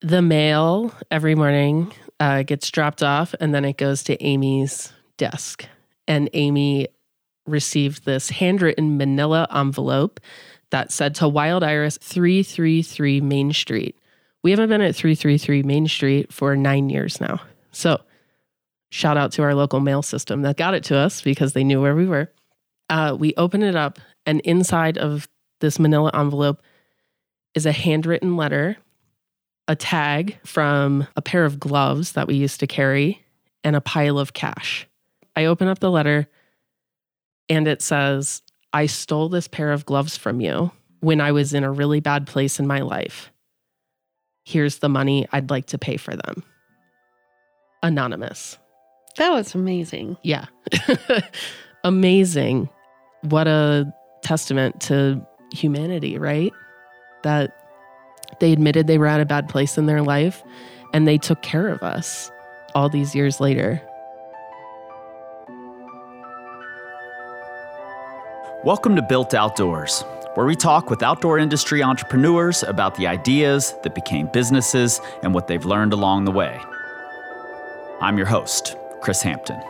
The mail every morning uh, gets dropped off and then it goes to Amy's desk. And Amy received this handwritten manila envelope that said to Wild Iris 333 Main Street. We haven't been at 333 Main Street for nine years now. So, shout out to our local mail system that got it to us because they knew where we were. Uh, we open it up, and inside of this manila envelope is a handwritten letter, a tag from a pair of gloves that we used to carry, and a pile of cash. I open up the letter, and it says, I stole this pair of gloves from you when I was in a really bad place in my life. Here's the money I'd like to pay for them. Anonymous. That was amazing. Yeah. Amazing. What a testament to humanity, right? That they admitted they were at a bad place in their life and they took care of us all these years later. Welcome to Built Outdoors, where we talk with outdoor industry entrepreneurs about the ideas that became businesses and what they've learned along the way. I'm your host, Kris Hampton.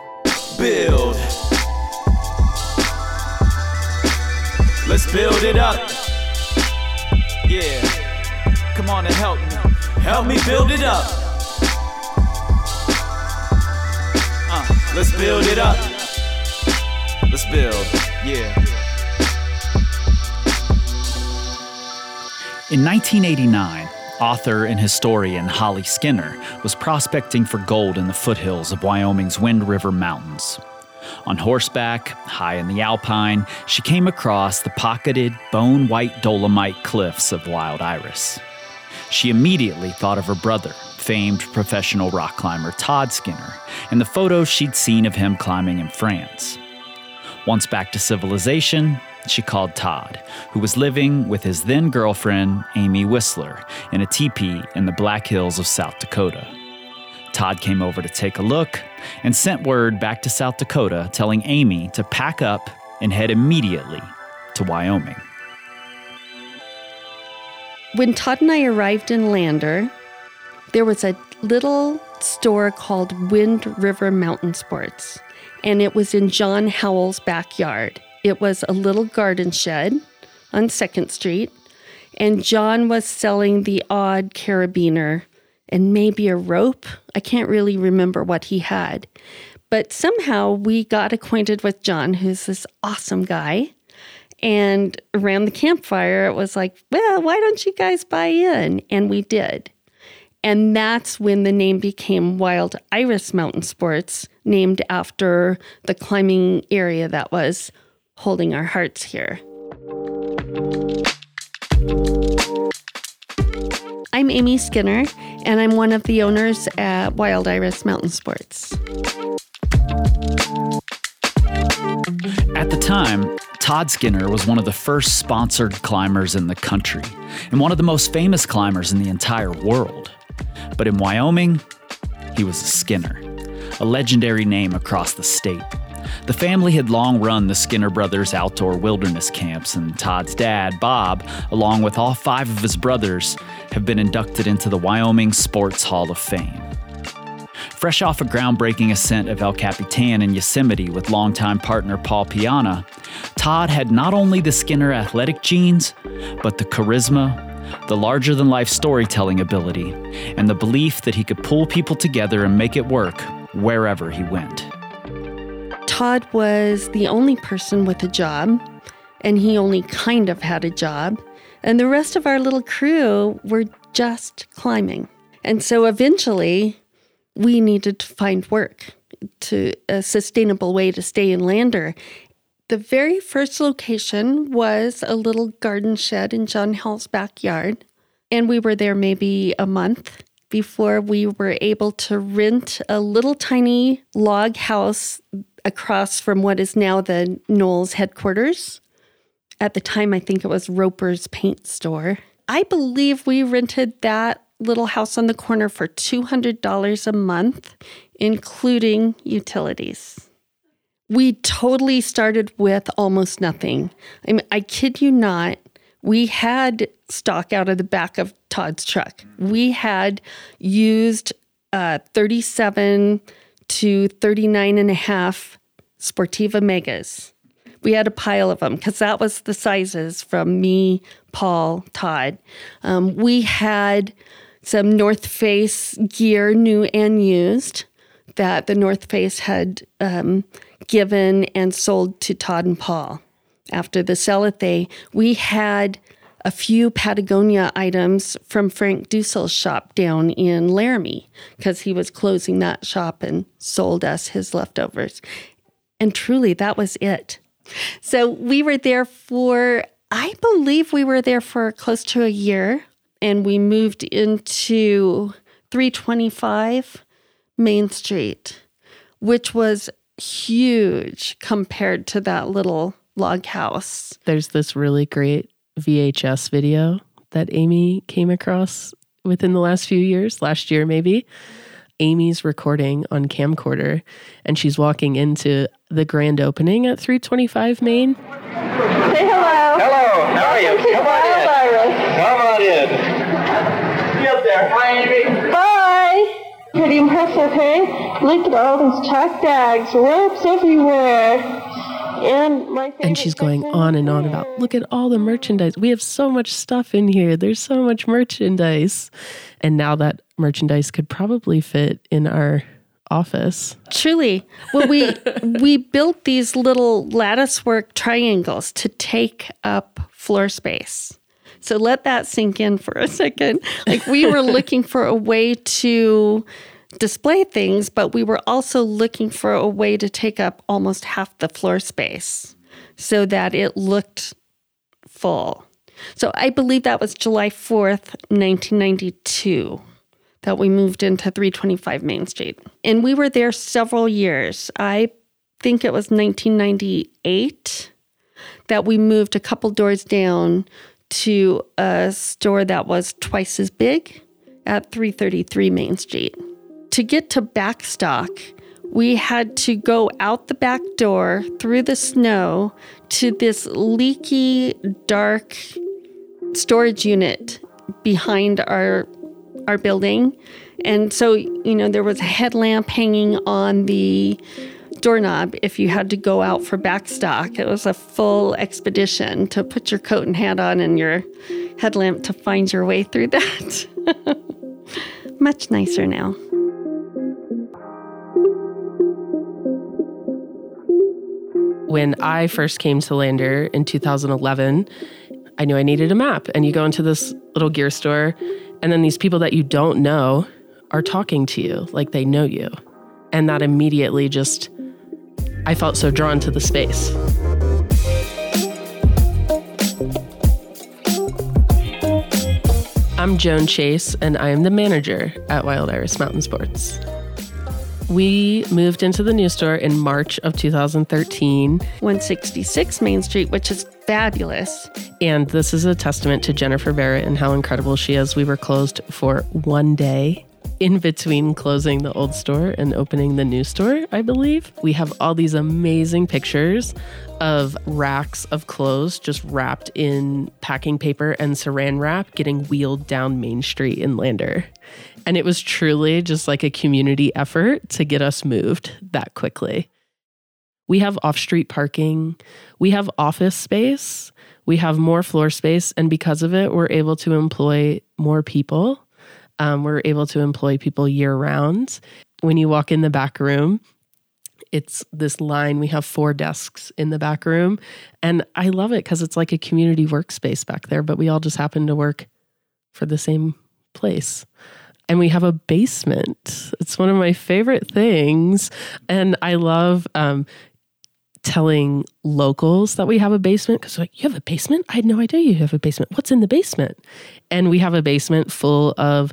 Build. Let's build it up. On and help me. Help me build it up. Uh, let's build it up. Let's build. Yeah. In 1989, author and historian Holly Skinner was prospecting for gold in the foothills of Wyoming's Wind River Mountains. On horseback, high in the alpine, she came across the pocketed, bone white dolomite cliffs of Wild Iris. She immediately thought of her brother, famed professional rock climber Todd Skinner, and the photos she'd seen of him climbing in France. Once back to civilization, she called Todd, who was living with his then girlfriend, Amy Whistler, in a teepee in the Black Hills of South Dakota. Todd came over to take a look and sent word back to South Dakota telling Amy to pack up and head immediately to Wyoming. When Todd and I arrived in Lander, there was a little store called Wind River Mountain Sports, and it was in John Howell's backyard. It was a little garden shed on 2nd Street, and John was selling the odd carabiner and maybe a rope. I can't really remember what he had. But somehow we got acquainted with John, who's this awesome guy. And around the campfire, it was like, well, why don't you guys buy in? And we did. And that's when the name became Wild Iris Mountain Sports, named after the climbing area that was holding our hearts here. I'm Amy Skinner, and I'm one of the owners at Wild Iris Mountain Sports. At the time, Todd Skinner was one of the first sponsored climbers in the country and one of the most famous climbers in the entire world. But in Wyoming, he was a Skinner, a legendary name across the state. The family had long run the Skinner Brothers outdoor wilderness camps, and Todd's dad, Bob, along with all five of his brothers, have been inducted into the Wyoming Sports Hall of Fame. Fresh off a groundbreaking ascent of El Capitan in Yosemite with longtime partner Paul Piana, Todd had not only the Skinner athletic genes, but the charisma, the larger than life storytelling ability, and the belief that he could pull people together and make it work wherever he went. Todd was the only person with a job, and he only kind of had a job. And the rest of our little crew were just climbing. And so eventually, we needed to find work to a sustainable way to stay in Lander. The very first location was a little garden shed in John Howell's backyard. And we were there maybe a month before we were able to rent a little tiny log house across from what is now the NOLS headquarters. At the time, I think it was Roper's Paint Store. I believe we rented that little house on the corner for $200 a month, including utilities. We totally started with almost nothing. I mean, I kid you not, We had stock out of the back of Todd's truck. We had used uh, 37 to 39 and a half Sportiva Megas. We had a pile of them because that was the sizes from me, Paul, Todd. Um, we had some North Face gear, new and used, that the North Face had um, given and sold to Todd and Paul. After the Salathé, we had a few Patagonia items from Frank Dussel's shop down in Laramie because he was closing that shop and sold us his leftovers. And truly, that was it. So we were there for, I believe we were there for close to a year. And we moved into 325 Main Street, which was huge compared to that little log house. There's this really great VHS video that Amy came across within the last few years, last year maybe. Amy's recording on camcorder and she's walking into the grand opening at 325 Main. Say hello. Hello, how are you? Come on in. Come on in. Be up there. Hi, Amy. Bye. Pretty impressive, hey? Look at all these track bags, ropes everywhere. And my and she's going on and on about look at all the merchandise. We have so much stuff in here. There's so much merchandise. And now that merchandise could probably fit in our office. Truly. Well, we we built these little lattice work triangles to take up floor space. So let that sink in for a second. Like we were looking for a way to display things, but we were also looking for a way to take up almost half the floor space so that it looked full. So I believe that was July 4th, 1992 that we moved into 325 Main Street. And we were there several years. I think it was 1998 that we moved a couple doors down to a store that was twice as big at 333 Main Street. To get to backstock, we had to go out the back door through the snow to this leaky, dark storage unit behind our our building. And so, you know, there was a headlamp hanging on the doorknob if you had to go out for backstock. It was a full expedition to put your coat and hat on and your headlamp to find your way through that. Much nicer now. When I first came to Lander in 2011, I knew I needed a map. And you go into this little gear store and then these people that you don't know are talking to you like they know you. And that immediately just, I felt so drawn to the space. I'm Joan Chase, and I am the manager at Wild Iris Mountain Sports. We moved into the new store in March of 2013. 166 Main Street, which is fabulous. And this is a testament to Jennifer Barrett and how incredible she is. We were closed for one day in between closing the old store and opening the new store, I believe. We have all these amazing pictures of racks of clothes just wrapped in packing paper and saran wrap getting wheeled down Main Street in Lander. And it was truly just like a community effort to get us moved that quickly. We have off street parking, we have office space, we have more floor space. And because of it, we're able to employ more people. Um, we're able to employ people year round. When you walk in the back room, it's this line. We have four desks in the back room. And I love it because it's like a community workspace back there, but we all just happen to work for the same place and we have a basement. It's one of my favorite things. And I love um, telling locals that we have a basement because like you have a basement? I had no idea you have a basement. What's in the basement? And we have a basement full of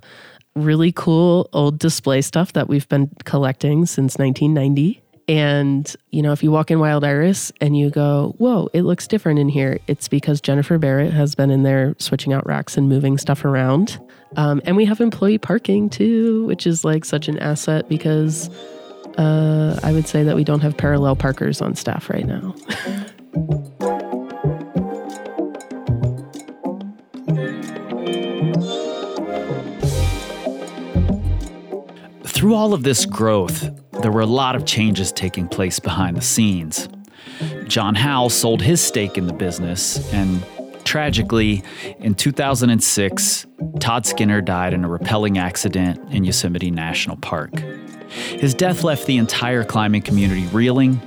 really cool old display stuff that we've been collecting since 1990 and, you know, if you walk in Wild Iris and you go, whoa, it looks different in here, it's because Jennifer Barrett has been in there switching out racks and moving stuff around. Um, and we have employee parking too, which is like such an asset because uh, I would say that we don't have parallel parkers on staff right now. Through all of this growth, there were a lot of changes taking place behind the scenes. John Howell sold his stake in the business, and tragically, in 2006, Todd Skinner died in a rappelling accident in Yosemite National Park. His death left the entire climbing community reeling,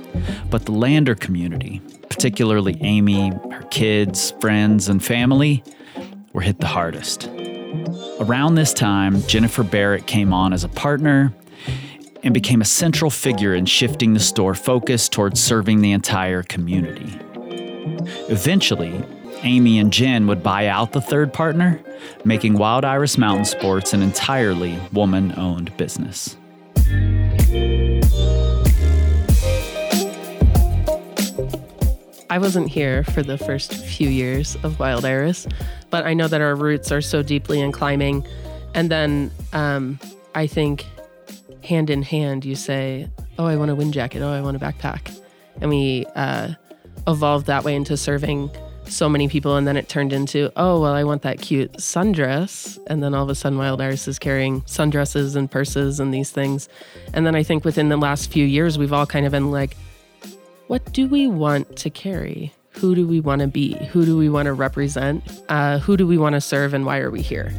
but the Lander community, particularly Amy, her kids, friends, and family, were hit the hardest. Around this time, Jennifer Barrett came on as a partner and became a central figure in shifting the store focus towards serving the entire community. Eventually, Amy and Jen would buy out the third partner, making Wild Iris Mountain Sports an entirely woman owned business. I wasn't here for the first few years of Wild Iris, but I know that our roots are so deeply in climbing. And then um, I think hand in hand, you say, Oh, I want a wind jacket. Oh, I want a backpack. And we uh, evolved that way into serving so many people. And then it turned into, Oh, well, I want that cute sundress. And then all of a sudden, Wild Iris is carrying sundresses and purses and these things. And then I think within the last few years, we've all kind of been like, what do we want to carry? Who do we want to be? Who do we want to represent? Uh, who do we want to serve? And why are we here?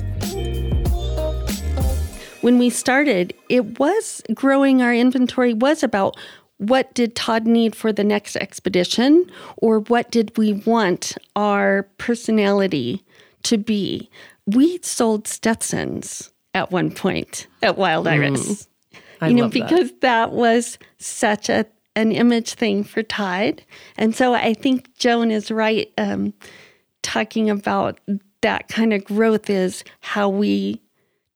When we started, it was growing our inventory was about what did Todd need for the next expedition or what did we want our personality to be? We sold Stetsons at one point at Wild Iris. Mm, I you know, love because that was such a an image thing for Todd. And so I think Joan is right um, talking about that kind of growth is how we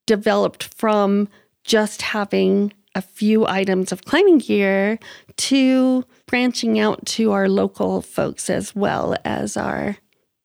developed from just having a few items of climbing gear to branching out to our local folks as well as our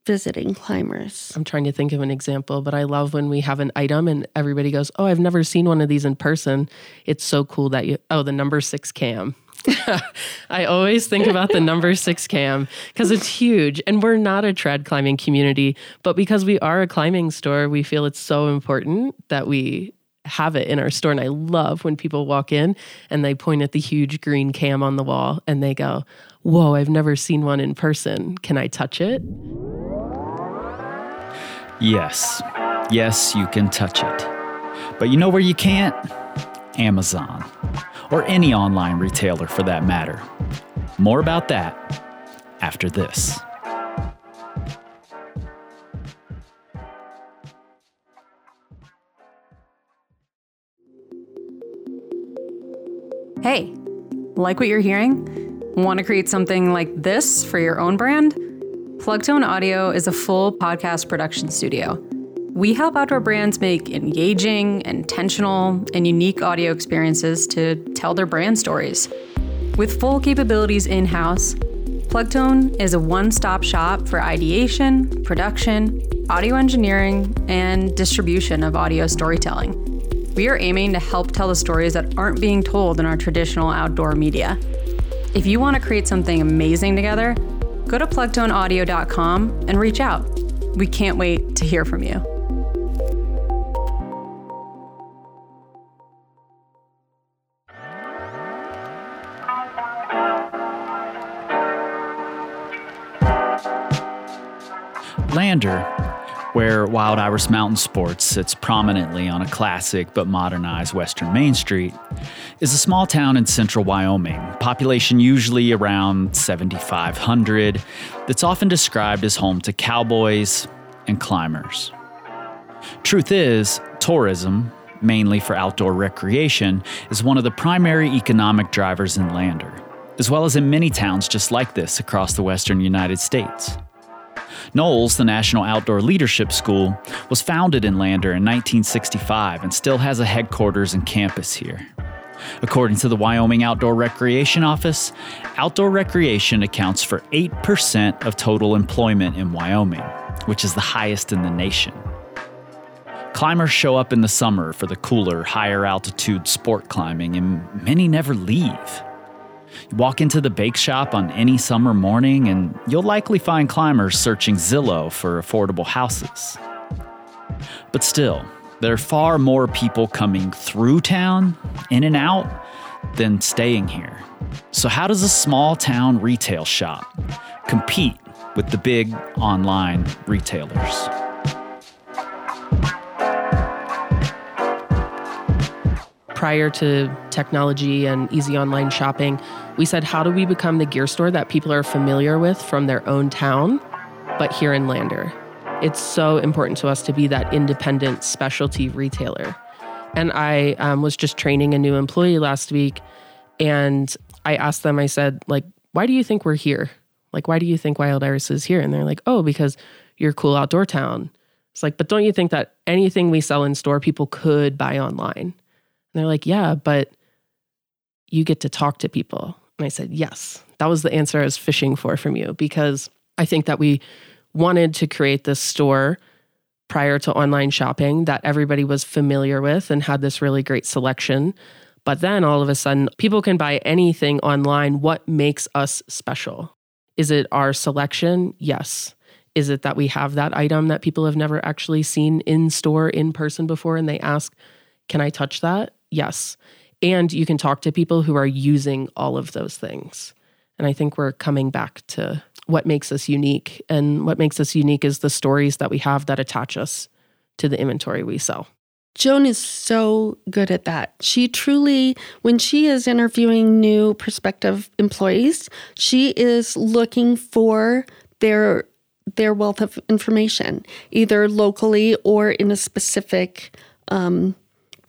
visiting climbers. I'm trying to think of an example, but I love when we have an item and everybody goes, Oh, I've never seen one of these in person. It's so cool that you, oh, the number six cam. I always think about the number six cam because it's huge. And we're not a trad climbing community, but because we are a climbing store, we feel it's so important that we have it in our store. And I love when people walk in and they point at the huge green cam on the wall and they go, Whoa, I've never seen one in person. Can I touch it? Yes, yes, you can touch it. But you know where you can't? Amazon, or any online retailer for that matter. More about that after this. Hey, like what you're hearing? Want to create something like this for your own brand? Plugtone Audio is a full podcast production studio. We help outdoor brands make engaging, intentional, and unique audio experiences to tell their brand stories. With full capabilities in house, Plugtone is a one stop shop for ideation, production, audio engineering, and distribution of audio storytelling. We are aiming to help tell the stories that aren't being told in our traditional outdoor media. If you want to create something amazing together, go to plugtoneaudio.com and reach out. We can't wait to hear from you. Lander, where Wild Iris Mountain Sports sits prominently on a classic but modernized Western Main Street, is a small town in central Wyoming, population usually around 7,500, that's often described as home to cowboys and climbers. Truth is, tourism, mainly for outdoor recreation, is one of the primary economic drivers in Lander, as well as in many towns just like this across the western United States. NOLS, the National Outdoor Leadership School, was founded in Lander in 1965 and still has a headquarters and campus here. According to the Wyoming Outdoor Recreation Office, outdoor recreation accounts for 8% of total employment in Wyoming, which is the highest in the nation. Climbers show up in the summer for the cooler, higher altitude sport climbing, and many never leave. You walk into the bake shop on any summer morning, and you'll likely find climbers searching Zillow for affordable houses. But still, there are far more people coming through town, in and out, than staying here. So, how does a small town retail shop compete with the big online retailers? Prior to technology and easy online shopping, we said, how do we become the gear store that people are familiar with from their own town, but here in Lander? It's so important to us to be that independent specialty retailer. And I um, was just training a new employee last week, and I asked them, I said, like, why do you think we're here? Like, why do you think Wild Iris is here? And they're like, oh, because you're a cool outdoor town. It's like, but don't you think that anything we sell in store, people could buy online? And they're like, Yeah, but you get to talk to people. And I said, Yes. That was the answer I was fishing for from you because I think that we wanted to create this store prior to online shopping that everybody was familiar with and had this really great selection. But then all of a sudden, people can buy anything online. What makes us special? Is it our selection? Yes. Is it that we have that item that people have never actually seen in store in person before and they ask, Can I touch that? Yes. And you can talk to people who are using all of those things. And I think we're coming back to what makes us unique. And what makes us unique is the stories that we have that attach us to the inventory we sell. Joan is so good at that. She truly, when she is interviewing new prospective employees, she is looking for their their wealth of information, either locally or in a specific um,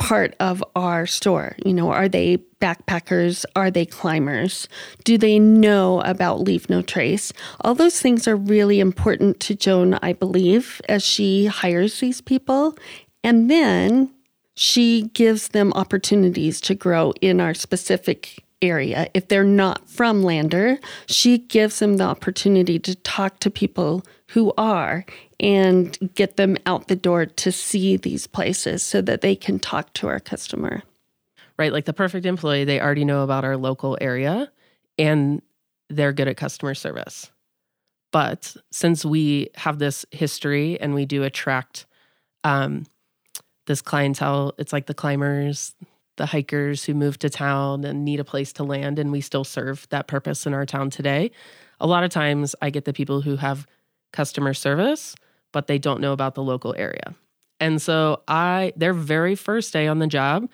part of our store? You know, are they backpackers? Are they climbers? Do they know about Leave No Trace? All those things are really important to Joan, I believe, as she hires these people. And then she gives them opportunities to grow in our specific area. If they're not from Lander, she gives them the opportunity to talk to people who are and get them out the door to see these places so that they can talk to our customer. Right. Like the perfect employee, they already know about our local area and they're good at customer service. But since we have this history and we do attract um, this clientele, it's like the climbers, the hikers who move to town and need a place to land, and we still serve that purpose in our town today. A lot of times I get the people who have customer service but they don't know about the local area. And so I their very first day on the job,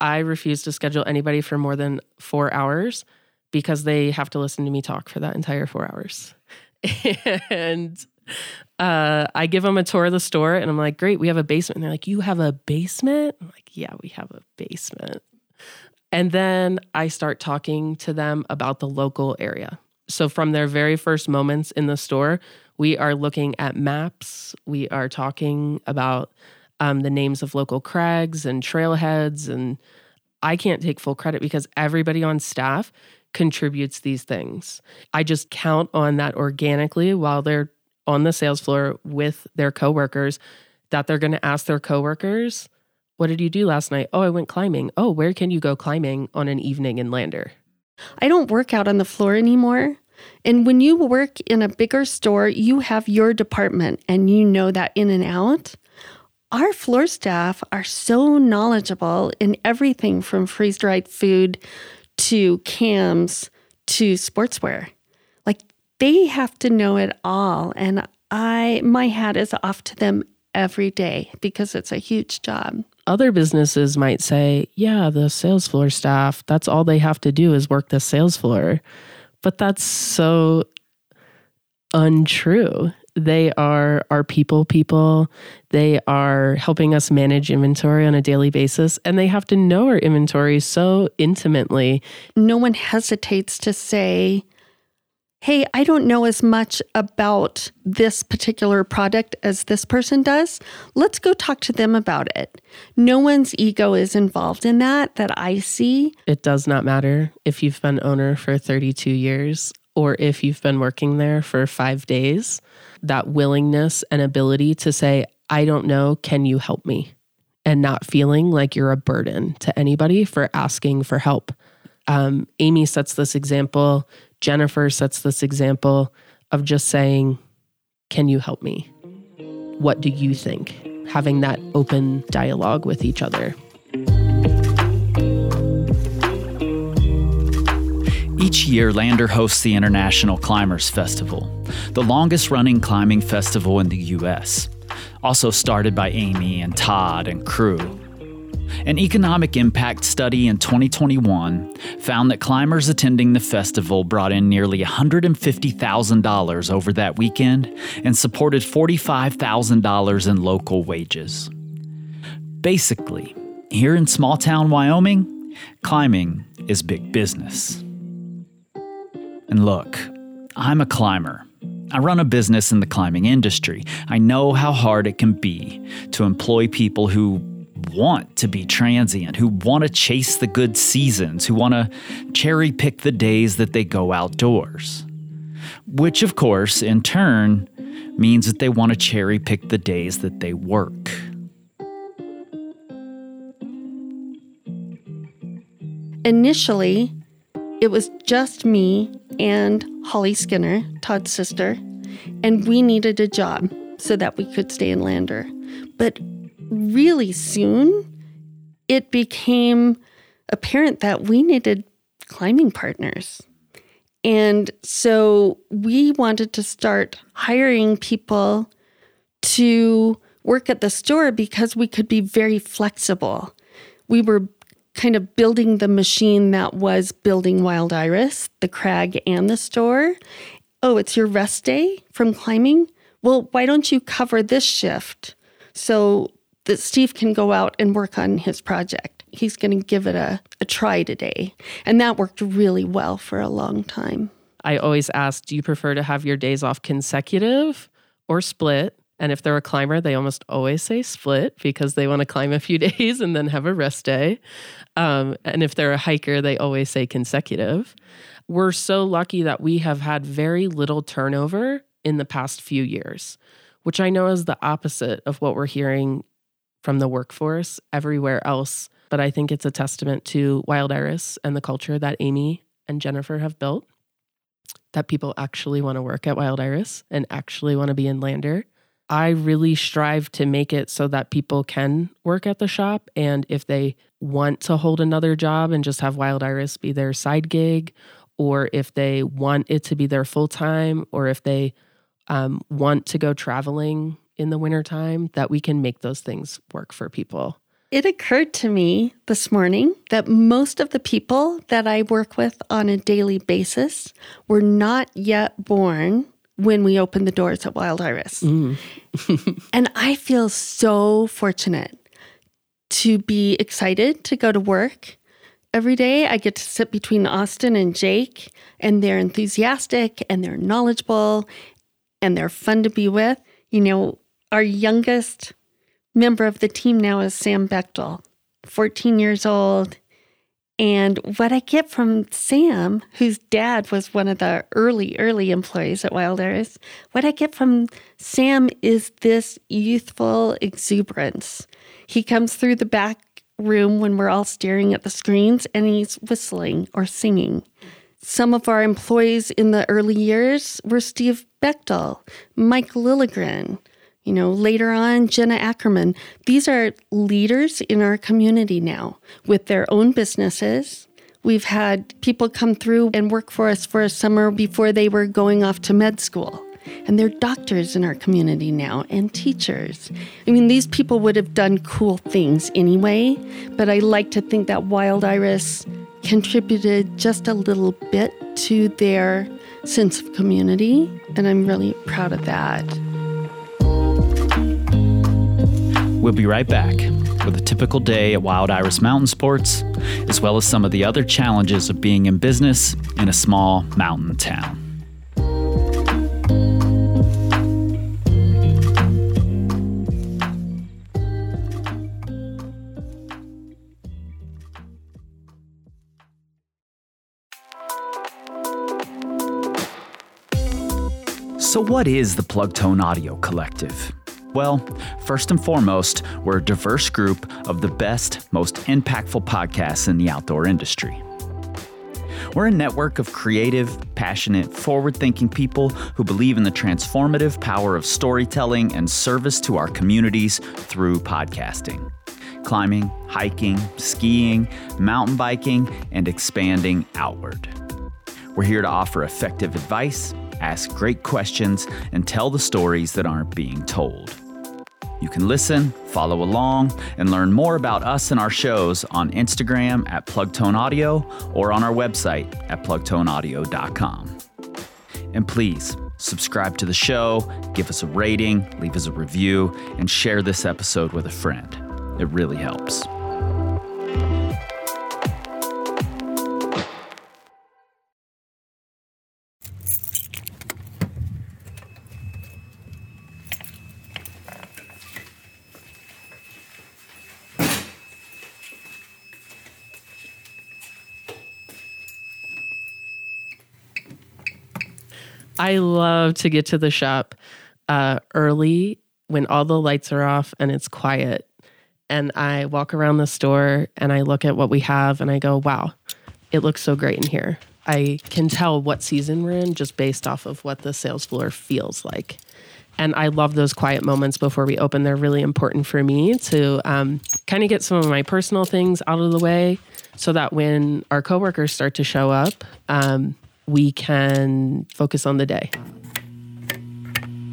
I refuse to schedule anybody for more than 4 hours because they have to listen to me talk for that entire 4 hours. and uh, I give them a tour of the store and I'm like, great, we have a basement. And they're like, you have a basement? I'm like, yeah, we have a basement. And then I start talking to them about the local area. So from their very first moments in the store, we are looking at maps. We are talking about um, the names of local crags and trailheads. And I can't take full credit because everybody on staff contributes these things. I just count on that organically while they're on the sales floor with their coworkers that they're going to ask their coworkers, What did you do last night? Oh, I went climbing. Oh, where can you go climbing on an evening in Lander? I don't work out on the floor anymore. And when you work in a bigger store, you have your department and you know that in and out. Our floor staff are so knowledgeable in everything from freeze dried food to cams to sportswear. Like they have to know it all. And I, my hat is off to them every day because it's a huge job. Other businesses might say, yeah, the sales floor staff, that's all they have to do is work the sales floor. But that's so untrue. They are our people people. They are helping us manage inventory on a daily basis, and they have to know our inventory so intimately. No one hesitates to say, hey, I don't know as much about this particular product as this person does. Let's go talk to them about it. No one's ego is involved in that that I see. It does not matter if you've been owner for 32 years or if you've been working there for five days. That willingness and ability to say, I don't know, can you help me? And not feeling like you're a burden to anybody for asking for help. Um, Amy sets this example Jennifer sets this example of just saying, Can you help me? What do you think? having that open dialogue with each other. Each year, Lander hosts the International Climbers Festival, the longest running climbing festival in the U.S., also started by Amy and Todd and crew. An economic impact study in 2021 found that climbers attending the festival brought in nearly $150,000 over that weekend and supported $45,000 in local wages. Basically, here in small town Wyoming, climbing is big business. And look, I'm a climber. I run a business in the climbing industry. I know how hard it can be to employ people who want to be transient, who want to chase the good seasons, who want to cherry pick the days that they go outdoors. Which, of course, in turn, means that they want to cherry pick the days that they work. Initially, it was just me and Holly Skinner, Todd's sister, and we needed a job so that we could stay in Lander. But really soon, it became apparent that we needed climbing partners. And so we wanted to start hiring people to work at the store because we could be very flexible. We were kind of building the machine that was building Wild Iris, the crag, and the store. Oh, it's your rest day from climbing? Well, why don't you cover this shift so that Steve can go out and work on his project? He's going to give it a, a try today. And that worked really well for a long time. I always ask, do you prefer to have your days off consecutive or split? And if they're a climber, they almost always say split because they want to climb a few days and then have a rest day. Um, and if they're a hiker, they always say consecutive. We're so lucky that we have had very little turnover in the past few years, which I know is the opposite of what we're hearing from the workforce everywhere else. But I think it's a testament to Wild Iris and the culture that Amy and Jennifer have built. That people actually want to work at Wild Iris and actually want to be in Lander I really strive to make it so that people can work at the shop. And if they want to hold another job and just have Wild Iris be their side gig, or if they want it to be their full time, or if they um, want to go traveling in the wintertime, that we can make those things work for people. It occurred to me this morning that most of the people that I work with on a daily basis were not yet born when we opened the doors at Wild Iris. Mm. and I feel so fortunate to be excited to go to work. Every day I get to sit between Austin and Jake, and they're enthusiastic and they're knowledgeable and they're fun to be with. You know, our youngest member of the team now is Sam Bechtel, 14 years old. And what I get from Sam, whose dad was one of the early, early employees at Wild what I get from Sam is this youthful exuberance. He comes through the back room when we're all staring at the screens and he's whistling or singing. Some of our employees in the early years were Steve Bechtel, Mike Lilygren, you know, later on, Jenna Ackerman. These are leaders in our community now with their own businesses. We've had people come through and work for us for a summer before they were going off to med school. And they're doctors in our community now and teachers. I mean, these people would have done cool things anyway, but I like to think that Wild Iris contributed just a little bit to their sense of community. And I'm really proud of that. We'll be right back with a typical day at Wild Iris Mountain Sports, as well as some of the other challenges of being in business in a small mountain town. So, what is the Plugtone Audio Collective? Well, first and foremost, we're a diverse group of the best, most impactful podcasts in the outdoor industry. We're a network of creative, passionate, forward thinking people who believe in the transformative power of storytelling and service to our communities through podcasting. Climbing, hiking, skiing, mountain biking, and expanding outward. We're here to offer effective advice, ask great questions, and tell the stories that aren't being told. You can listen, follow along, and learn more about us and our shows on Instagram at Plugtone Audio or on our website at plugtoneaudio.com. And please subscribe to the show, give us a rating, leave us a review, and share this episode with a friend. It really helps. I love to get to the shop uh, early when all the lights are off and it's quiet. And I walk around the store and I look at what we have and I go, wow, it looks so great in here. I can tell what season we're in just based off of what the sales floor feels like. And I love those quiet moments before we open. They're really important for me to um, kind of get some of my personal things out of the way so that when our coworkers start to show up, um, we can focus on the day.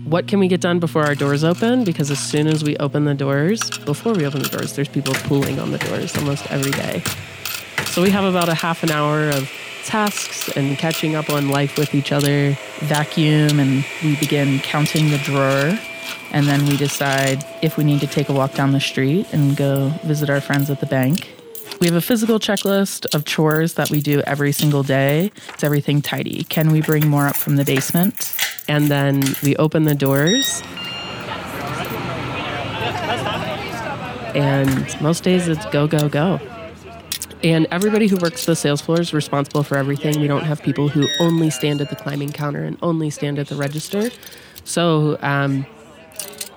What can we get done before our doors open? Because as soon as we open the doors, before we open the doors, there's people pooling on the doors almost every day. So we have about a half an hour of tasks and catching up on life with each other. vacuum and we begin counting the drawer. And then we decide if we need to take a walk down the street and go visit our friends at the bank. We have a physical checklist of chores that we do every single day. It's everything tidy. Can we bring more up from the basement? And then we open the doors. And most days it's go, go, go. And everybody who works the sales floor is responsible for everything. We don't have people who only stand at the climbing counter and only stand at the register. So um,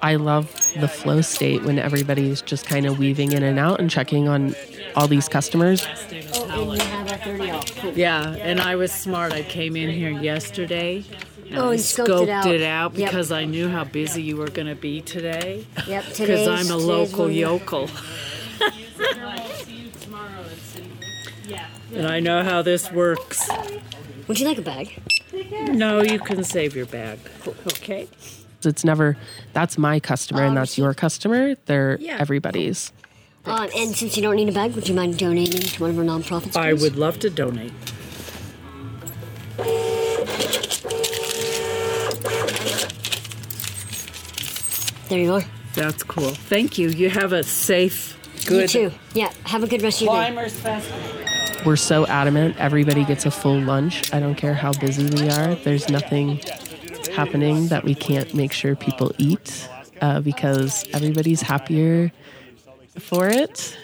I love the flow state when everybody's just kind of weaving in and out and checking on all these customers. Yeah, and I was smart. I came in here yesterday. And Oh, I and scoped it out. Yep. because I knew how busy you were going to be today. Yep, today. Because I'm a local one. yokel. and I know how this works. Would you like a bag? No, you can save your bag. Okay. It's never, that's my customer and that's your customer. They're Yeah. everybody's. Um, and since you don't need a bag, would you mind donating to one of our nonprofits? I please? would love to donate. There you are. That's cool. Thank you. You have a safe, good You too. Yeah. Have a good rest of your day. climbers festival. We're so adamant everybody gets a full lunch. I don't care how busy we are. There's nothing happening that we can't make sure people eat uh, because everybody's happier for it.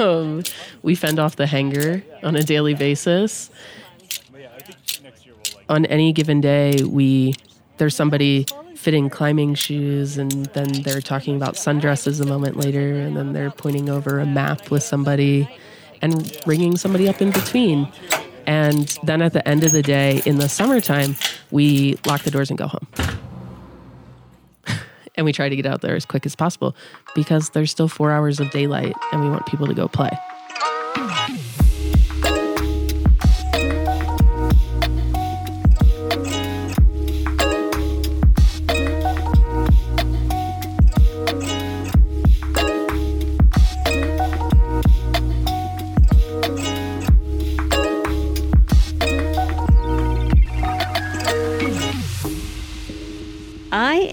um, we fend off the hanger on a daily basis. On any given day, we there's somebody fitting climbing shoes, and then they're talking about sundresses a moment later, and then they're pointing over a map with somebody and ringing somebody up in between. And then at the end of the day, in the summertime, we lock the doors and go home. And we try to get out there as quick as possible because there's still four hours of daylight and we want people to go play.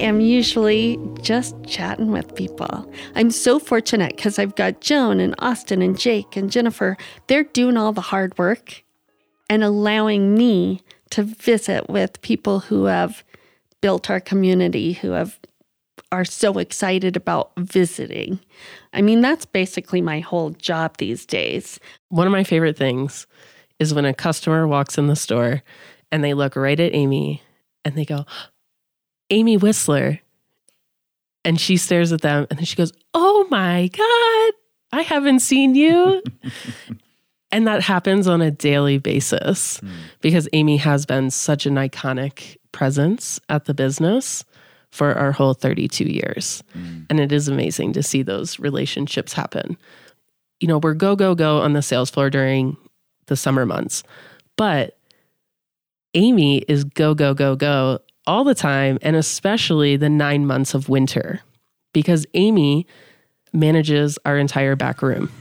Am usually just chatting with people. I'm so fortunate because I've got Joan and Austin and Jake and Jennifer. They're doing all the hard work and allowing me to visit with people who have built our community, who have are so excited about visiting. I mean, that's basically my whole job these days. One of my favorite things is when a customer walks in the store and they look right at Amy and they go, Amy Whistler. And she stares at them and then she goes, Oh my God, I haven't seen you. And that happens on a daily basis hmm. because Amy has been such an iconic presence at the business for our whole 32 years. Hmm. And it is amazing to see those relationships happen. You know, we're go, go, go on the sales floor during the summer months, but Amy is go, go, go, go all the time, and especially the nine months of winter because Amy manages our entire back room.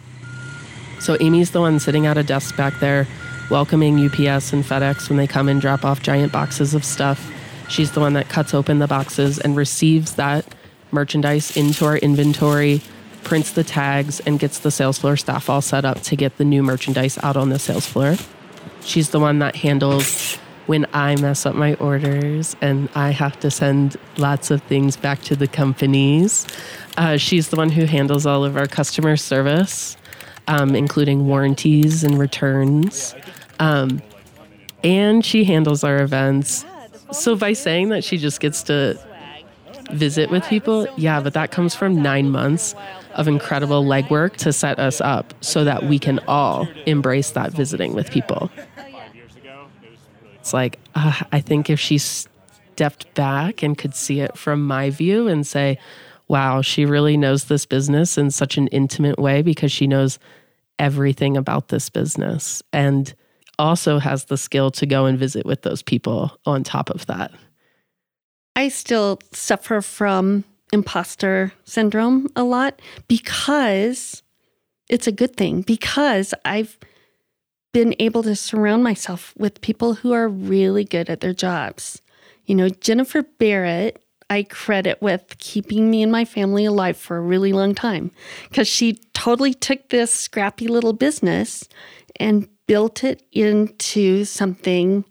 So Amy's the one sitting at a desk back there, welcoming UPS and FedEx when they come and drop off giant boxes of stuff. She's the one that cuts open the boxes and receives that merchandise into our inventory, prints the tags, and gets the sales floor staff all set up to get the new merchandise out on the sales floor. She's the one that handles when I mess up my orders and I have to send lots of things back to the companies. Uh, she's the one who handles all of our customer service, um, including warranties and returns. Um, and she handles our events. So by saying that she just gets to visit with people, yeah, but that comes from nine months of incredible legwork to set us up so that we can all embrace that visiting with people. It's like, uh, I think if she stepped back and could see it from my view and say, wow, she really knows this business in such an intimate way because she knows everything about this business and also has the skill to go and visit with those people on top of that. I still suffer from imposter syndrome a lot because it's a good thing because I've been able to surround myself with people who are really good at their jobs. You know, Jennifer Barrett, I credit with keeping me and my family alive for a really long time because she totally took this scrappy little business and built it into something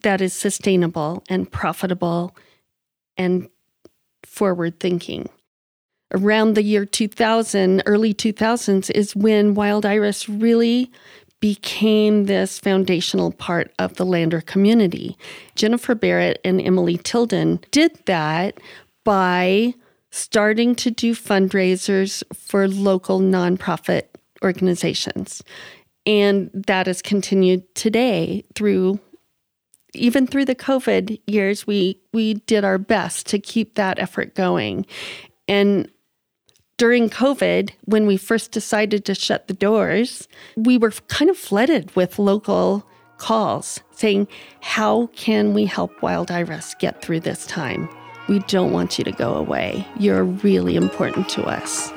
that is sustainable and profitable and forward thinking. Around the year 2000, early 2000s, is when Wild Iris really became this foundational part of the Lander community. Jennifer Barrett and Emily Tilden did that by starting to do fundraisers for local nonprofit organizations. And that has continued today through even through the COVID years, we we did our best to keep that effort going. And during COVID, when we first decided to shut the doors, we were kind of flooded with local calls saying, How can we help Wild Iris get through this time? We don't want you to go away. You're really important to us.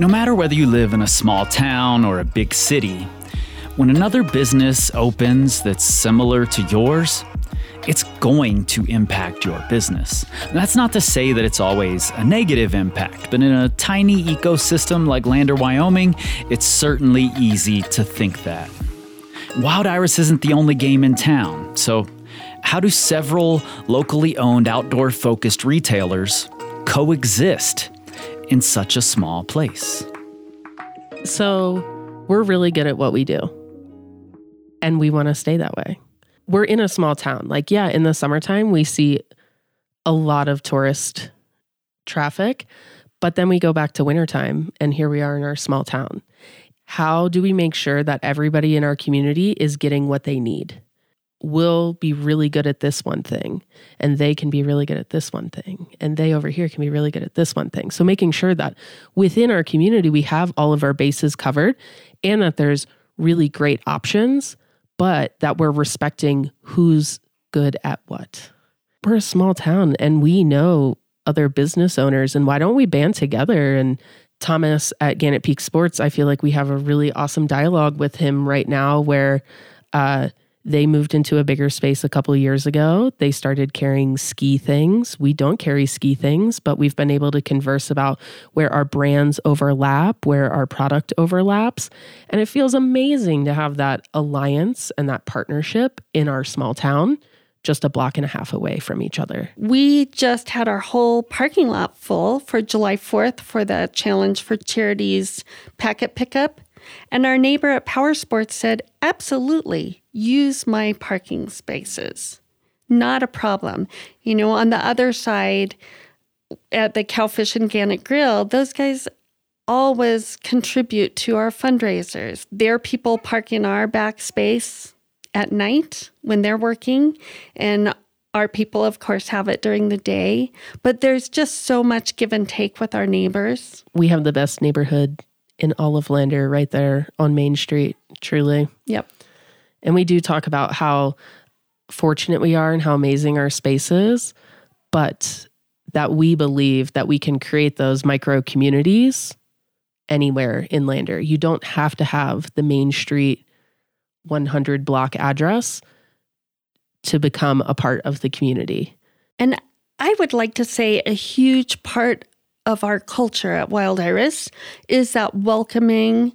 No matter whether you live in a small town or a big city, when another business opens that's similar to yours, it's going to impact your business. That's not to say that it's always a negative impact, but in a tiny ecosystem like Lander, Wyoming, it's certainly easy to think that. Wild Iris isn't the only game in town, so how do several locally owned outdoor focused retailers coexist in such a small place? So, we're really good at what we do, and we want to stay that way. We're in a small town. Like, yeah, in the summertime, we see a lot of tourist traffic, but then we go back to wintertime, and here we are in our small town. How do we make sure that everybody in our community is getting what they need? We'll be really good at this one thing, and they can be really good at this one thing, and they over here can be really good at this one thing. So, making sure that within our community, we have all of our bases covered and that there's really great options, but that we're respecting who's good at what. We're a small town and we know other business owners, and why don't we band together and Thomas at Gannett Peak Sports, I feel like we have a really awesome dialogue with him right now where uh, they moved into a bigger space a couple years ago. They started carrying ski things. We don't carry ski things, but we've been able to converse about where our brands overlap, where our product overlaps. And it feels amazing to have that alliance and that partnership in our small town just a block and a half away from each other. We just had our whole parking lot full for July 4th for the Challenge for Charities packet pickup. And our neighbor at Power Sports said, absolutely, use my parking spaces. Not a problem. You know, on the other side, at the Cowfish and Gannett Grill, those guys always contribute to our fundraisers. They're people parking our back space at night when they're working, and our people, of course, have it during the day. But there's just so much give and take with our neighbors. We have the best neighborhood in all of Lander right there on Main Street, truly. Yep. And we do talk about how fortunate we are and how amazing our space is, but that we believe that we can create those micro communities anywhere in Lander. You don't have to have the Main Street 100 block address to become a part of the community. And I would like to say a huge part of our culture at Wild Iris is that welcoming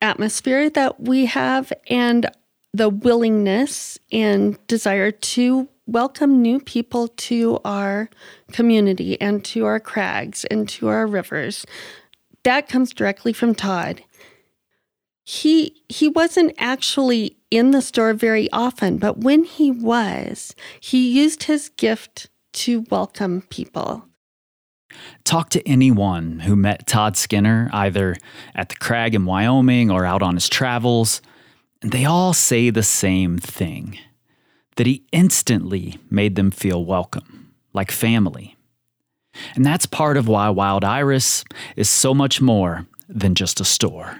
atmosphere that we have and the willingness and desire to welcome new people to our community and to our crags and to our rivers. That comes directly from Todd. He he wasn't actually in the store very often, but when he was, he used his gift to welcome people. Talk to anyone who met Todd Skinner either at the crag in Wyoming or out on his travels, and they all say the same thing that he instantly made them feel welcome, like family. And that's part of why Wild Iris is so much more than just a store.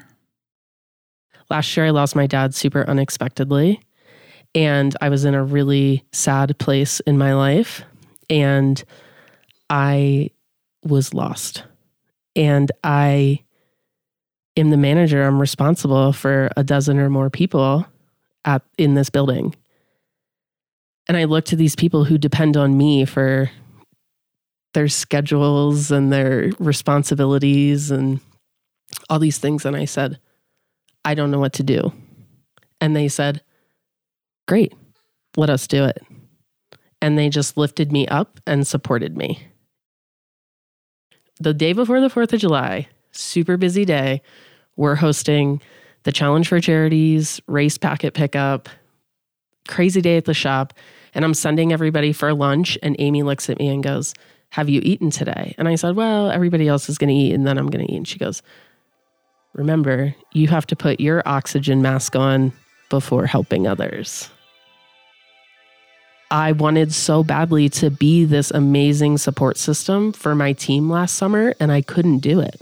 Last year, I lost my dad super unexpectedly, and I was in a really sad place in my life. And I was lost. And I am the manager. I'm responsible for a dozen or more people at in this building. And I look to these people who depend on me for their schedules and their responsibilities and all these things. And I said, I don't know what to do. And they said, Great, let us do it. And they just lifted me up and supported me the day before the 4th of July, super busy day, we're hosting the Challenge for Charities, race packet pickup, crazy day at the shop. And I'm sending everybody for lunch. And Amy looks at me and goes, Have you eaten today? And I said, Well, everybody else is going to eat and then I'm going to eat. And she goes, Remember, you have to put your oxygen mask on before helping others. I wanted so badly to be this amazing support system for my team last summer, and I couldn't do it.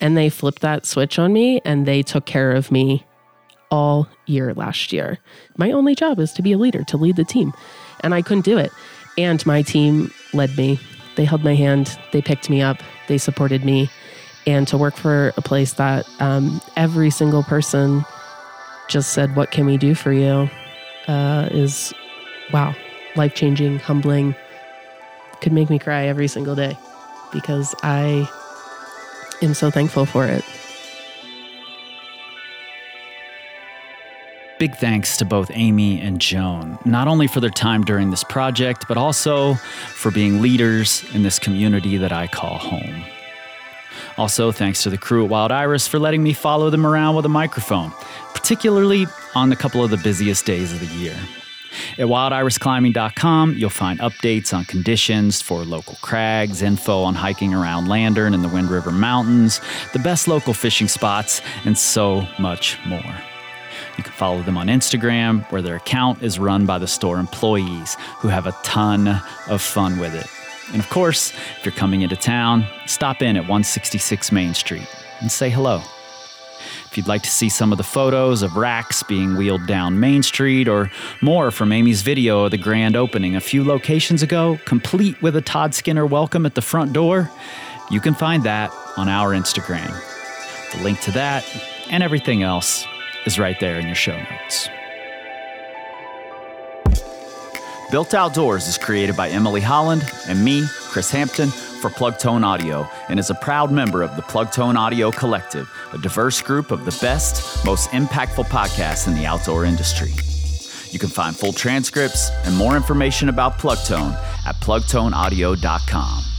And they flipped that switch on me and they took care of me all year last year. My only job is to be a leader, to lead the team, and I couldn't do it. And my team led me. They held my hand, they picked me up, they supported me. And to work for a place that um, every single person just said, What can we do for you? Uh, is wow, life changing, humbling, could make me cry every single day because I am so thankful for it. Big thanks to both Amy and Joan, not only for their time during this project, but also for being leaders in this community that I call home. Also, thanks to the crew at Wild Iris for letting me follow them around with a microphone, particularly on a couple of the busiest days of the year. At wildirisclimbing.com, you'll find updates on conditions for local crags, info on hiking around Landern and the Wind River Mountains, the best local fishing spots, and so much more. You can follow them on Instagram, where their account is run by the store employees who have a ton of fun with it. And of course, if you're coming into town, stop in at 166 Main Street and say hello. If you'd like to see some of the photos of racks being wheeled down Main Street or more from Amy's video of the grand opening a few locations ago, complete with a Todd Skinner welcome at the front door, you can find that on our Instagram. The link to that and everything else is right there in your show notes. Built Outdoors is created by Emily Holland and me, Kris Hampton for Plugtone Audio and is a proud member of the Plugtone Audio Collective, a diverse group of the best, most impactful podcasts in the outdoor industry. You can find full transcripts and more information about Plugtone at plugtoneaudio.com.